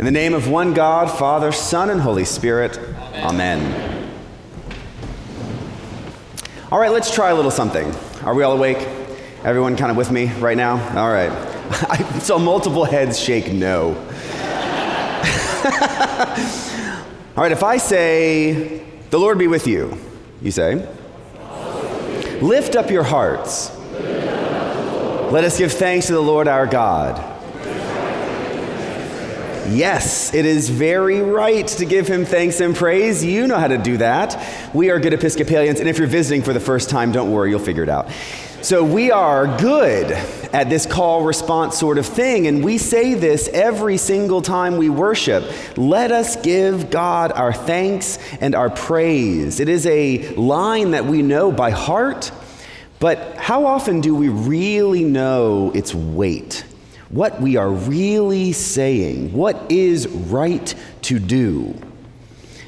In the name of one God, Father, Son, and Holy Spirit, Amen. Amen. All right, let's try a little something. Are we all awake? Everyone kind of with me right now? All right. I saw multiple heads shake no. all right, if I say, The Lord be with you, you say, Lift up your hearts. Let us give thanks to the Lord our God. Yes, it is very right to give him thanks and praise. You know how to do that. We are good Episcopalians, and if you're visiting for the first time, don't worry, you'll figure it out. So, we are good at this call response sort of thing, and we say this every single time we worship. Let us give God our thanks and our praise. It is a line that we know by heart, but how often do we really know its weight? What we are really saying, what is right to do.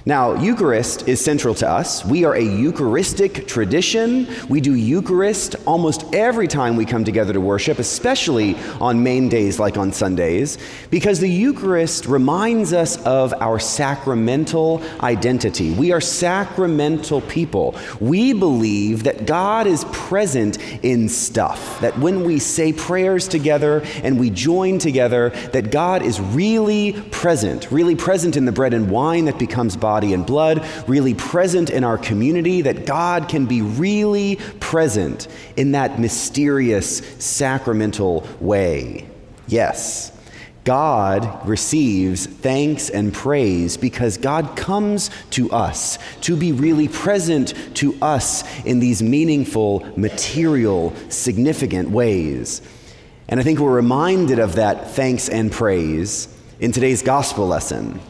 Now, Eucharist is central to us. We are a Eucharistic tradition. We do Eucharist almost every time we come together to worship, especially on main days like on Sundays, because the Eucharist reminds us of our sacramental identity. We are sacramental people. We believe that God is present in stuff, that when we say prayers together and we join together, that God is really present, really present in the bread and wine that becomes body body and blood, really present in our community, that God can be really present in that mysterious sacramental way. Yes. God receives thanks and praise because God comes to us to be really present to us in these meaningful, material, significant ways. And I think we're reminded of that thanks and praise in today's gospel lesson.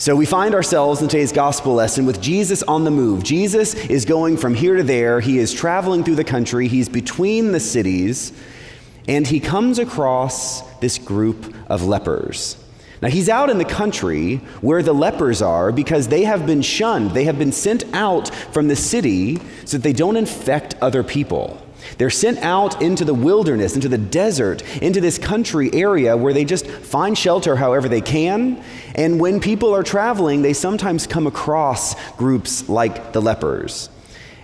So we find ourselves in today's gospel lesson with Jesus on the move. Jesus is going from here to there. He is traveling through the country. He's between the cities. And he comes across this group of lepers. Now, he's out in the country where the lepers are because they have been shunned. They have been sent out from the city so that they don't infect other people. They're sent out into the wilderness, into the desert, into this country area where they just find shelter however they can. And when people are traveling, they sometimes come across groups like the lepers.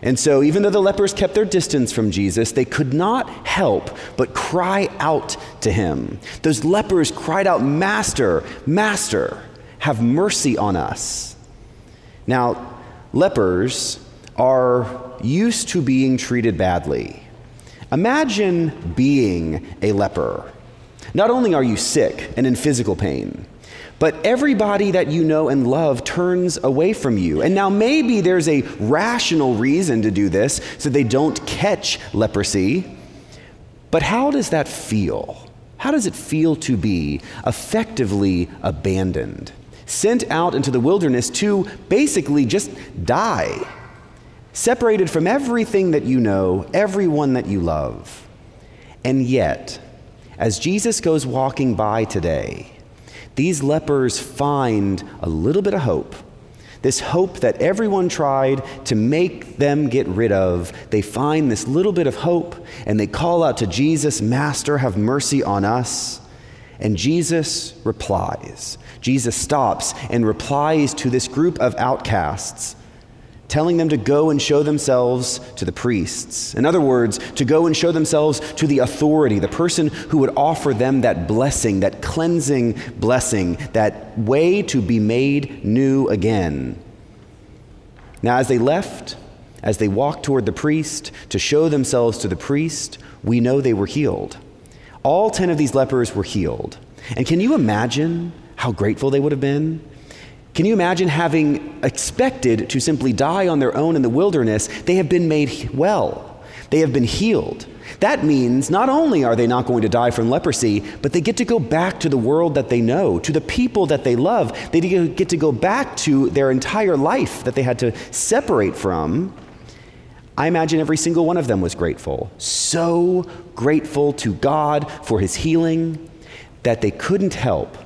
And so, even though the lepers kept their distance from Jesus, they could not help but cry out to him. Those lepers cried out, Master, Master, have mercy on us. Now, lepers are used to being treated badly. Imagine being a leper. Not only are you sick and in physical pain, but everybody that you know and love turns away from you. And now maybe there's a rational reason to do this so they don't catch leprosy. But how does that feel? How does it feel to be effectively abandoned, sent out into the wilderness to basically just die? Separated from everything that you know, everyone that you love. And yet, as Jesus goes walking by today, these lepers find a little bit of hope. This hope that everyone tried to make them get rid of, they find this little bit of hope and they call out to Jesus, Master, have mercy on us. And Jesus replies. Jesus stops and replies to this group of outcasts telling them to go and show themselves to the priests. In other words, to go and show themselves to the authority, the person who would offer them that blessing, that cleansing blessing, that way to be made new again. Now, as they left, as they walked toward the priest to show themselves to the priest, we know they were healed. All 10 of these lepers were healed. And can you imagine how grateful they would have been? Can you imagine having expected to simply die on their own in the wilderness? They have been made well, they have been healed. That means not only are they not going to die from leprosy, but they get to go back to the world that they know, to the people that they love. They get to go back to their entire life that they had to separate from. I imagine every single one of them was grateful. So grateful to God for his healing that they couldn't help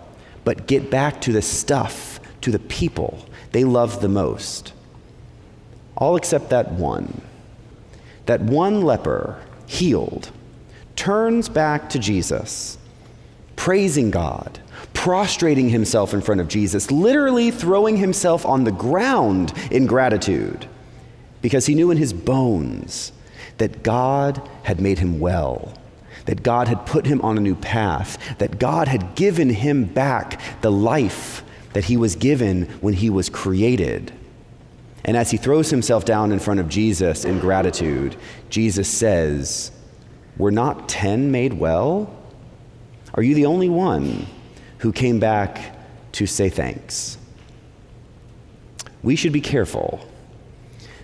but get back to the stuff to the people they loved the most. All except that one. That one leper, healed, turns back to Jesus, praising God, prostrating himself in front of Jesus, literally throwing himself on the ground in gratitude, because he knew in his bones that God had made him well, that God had put him on a new path, that God had given him back the life that he was given when he was created. And as he throws himself down in front of Jesus in gratitude, Jesus says, Were not ten made well? Are you the only one who came back to say thanks? We should be careful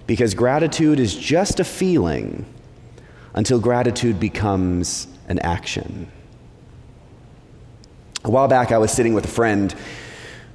because gratitude is just a feeling until gratitude becomes an action. A while back, I was sitting with a friend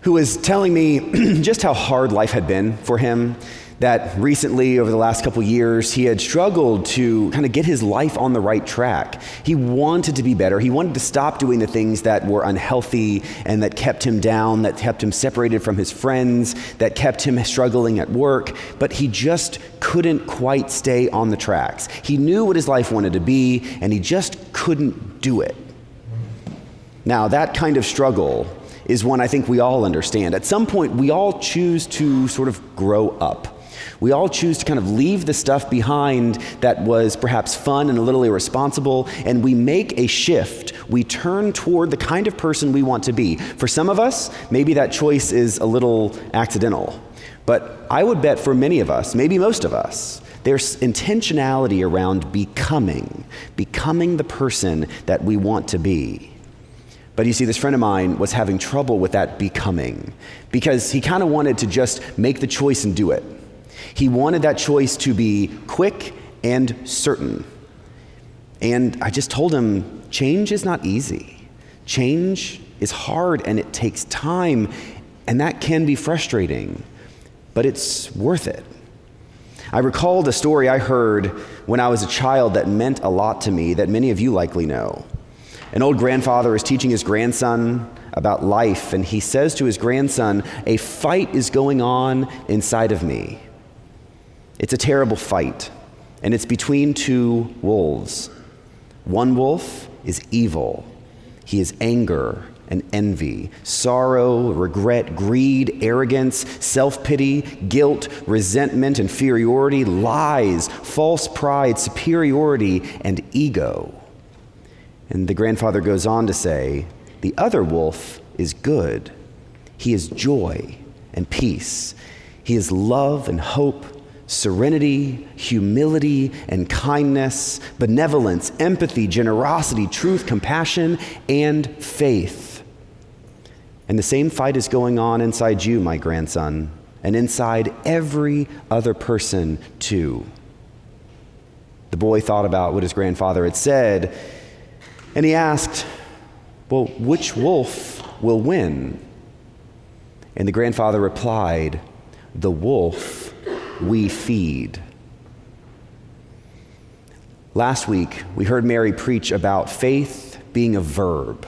who was telling me just how hard life had been for him. That recently, over the last couple years, he had struggled to kind of get his life on the right track. He wanted to be better. He wanted to stop doing the things that were unhealthy and that kept him down, that kept him separated from his friends, that kept him struggling at work, but he just couldn't quite stay on the tracks. He knew what his life wanted to be, and he just couldn't do it. Now, that kind of struggle is one I think we all understand. At some point, we all choose to sort of grow up. We all choose to kind of leave the stuff behind that was perhaps fun and a little irresponsible, and we make a shift. We turn toward the kind of person we want to be. For some of us, maybe that choice is a little accidental. But I would bet for many of us, maybe most of us, there's intentionality around becoming, becoming the person that we want to be. But you see, this friend of mine was having trouble with that becoming because he kind of wanted to just make the choice and do it. He wanted that choice to be quick and certain. And I just told him change is not easy. Change is hard and it takes time, and that can be frustrating, but it's worth it. I recalled a story I heard when I was a child that meant a lot to me that many of you likely know. An old grandfather is teaching his grandson about life, and he says to his grandson, A fight is going on inside of me. It's a terrible fight, and it's between two wolves. One wolf is evil, he is anger and envy, sorrow, regret, greed, arrogance, self pity, guilt, resentment, inferiority, lies, false pride, superiority, and ego. And the grandfather goes on to say, The other wolf is good. He is joy and peace. He is love and hope, serenity, humility and kindness, benevolence, empathy, generosity, truth, compassion, and faith. And the same fight is going on inside you, my grandson, and inside every other person, too. The boy thought about what his grandfather had said and he asked, Well, which wolf will win? And the grandfather replied, The wolf we feed. Last week, we heard Mary preach about faith being a verb,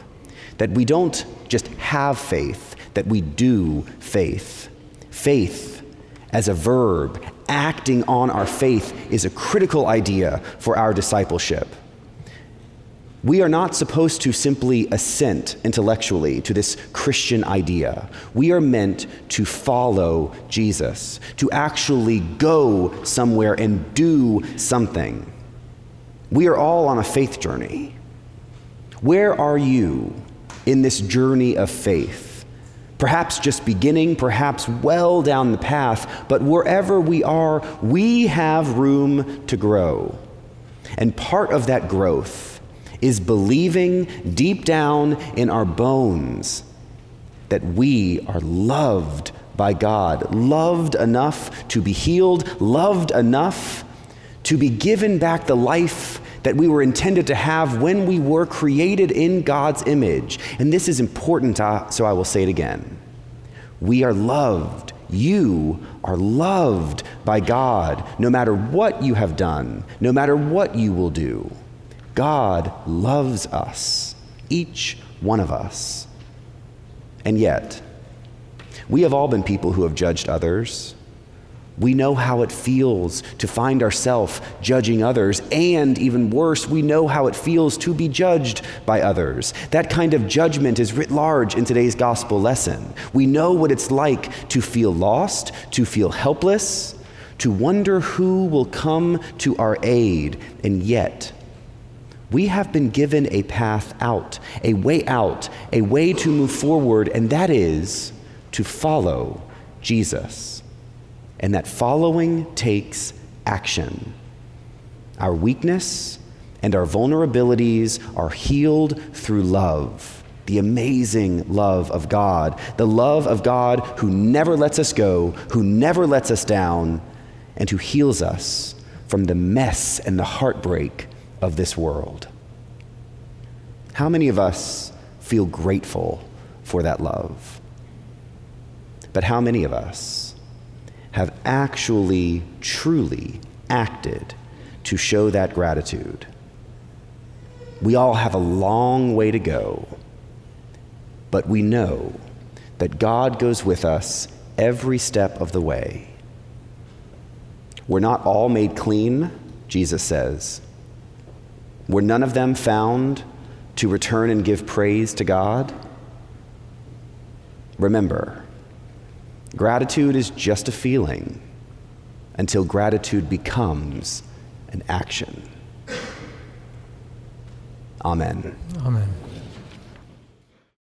that we don't just have faith, that we do faith. Faith as a verb, acting on our faith, is a critical idea for our discipleship. We are not supposed to simply assent intellectually to this Christian idea. We are meant to follow Jesus, to actually go somewhere and do something. We are all on a faith journey. Where are you in this journey of faith? Perhaps just beginning, perhaps well down the path, but wherever we are, we have room to grow. And part of that growth is believing deep down in our bones that we are loved by God, loved enough to be healed, loved enough to be given back the life that we were intended to have when we were created in God's image. And this is important, uh, so I will say it again. We are loved. You are loved by God no matter what you have done, no matter what you will do. God loves us, each one of us. And yet, we have all been people who have judged others, We know how it feels to find ourselves judging others, and even worse, we know how it feels to be judged by others. That kind of judgment is writ large in today's gospel lesson. We know what it's like to feel lost, to feel helpless, to wonder who will come to our aid, and yet, we have been given a path out, a way out, a way to move forward, and that is to follow Jesus and that following takes action. Our weakness and our vulnerabilities are healed through love, the amazing love of God, the love of God who never lets us go, who never lets us down, and who heals us from the mess and the heartbreak of this world. How many of us feel grateful for that love? But how many of us have actually, truly acted to show that gratitude. We all have a long way to go, but we know that God goes with us every step of the way. We're not all made clean, Jesus says. Were none of them found to return and give praise to God? Remember, Gratitude is just a feeling until gratitude becomes an action. Amen. Amen.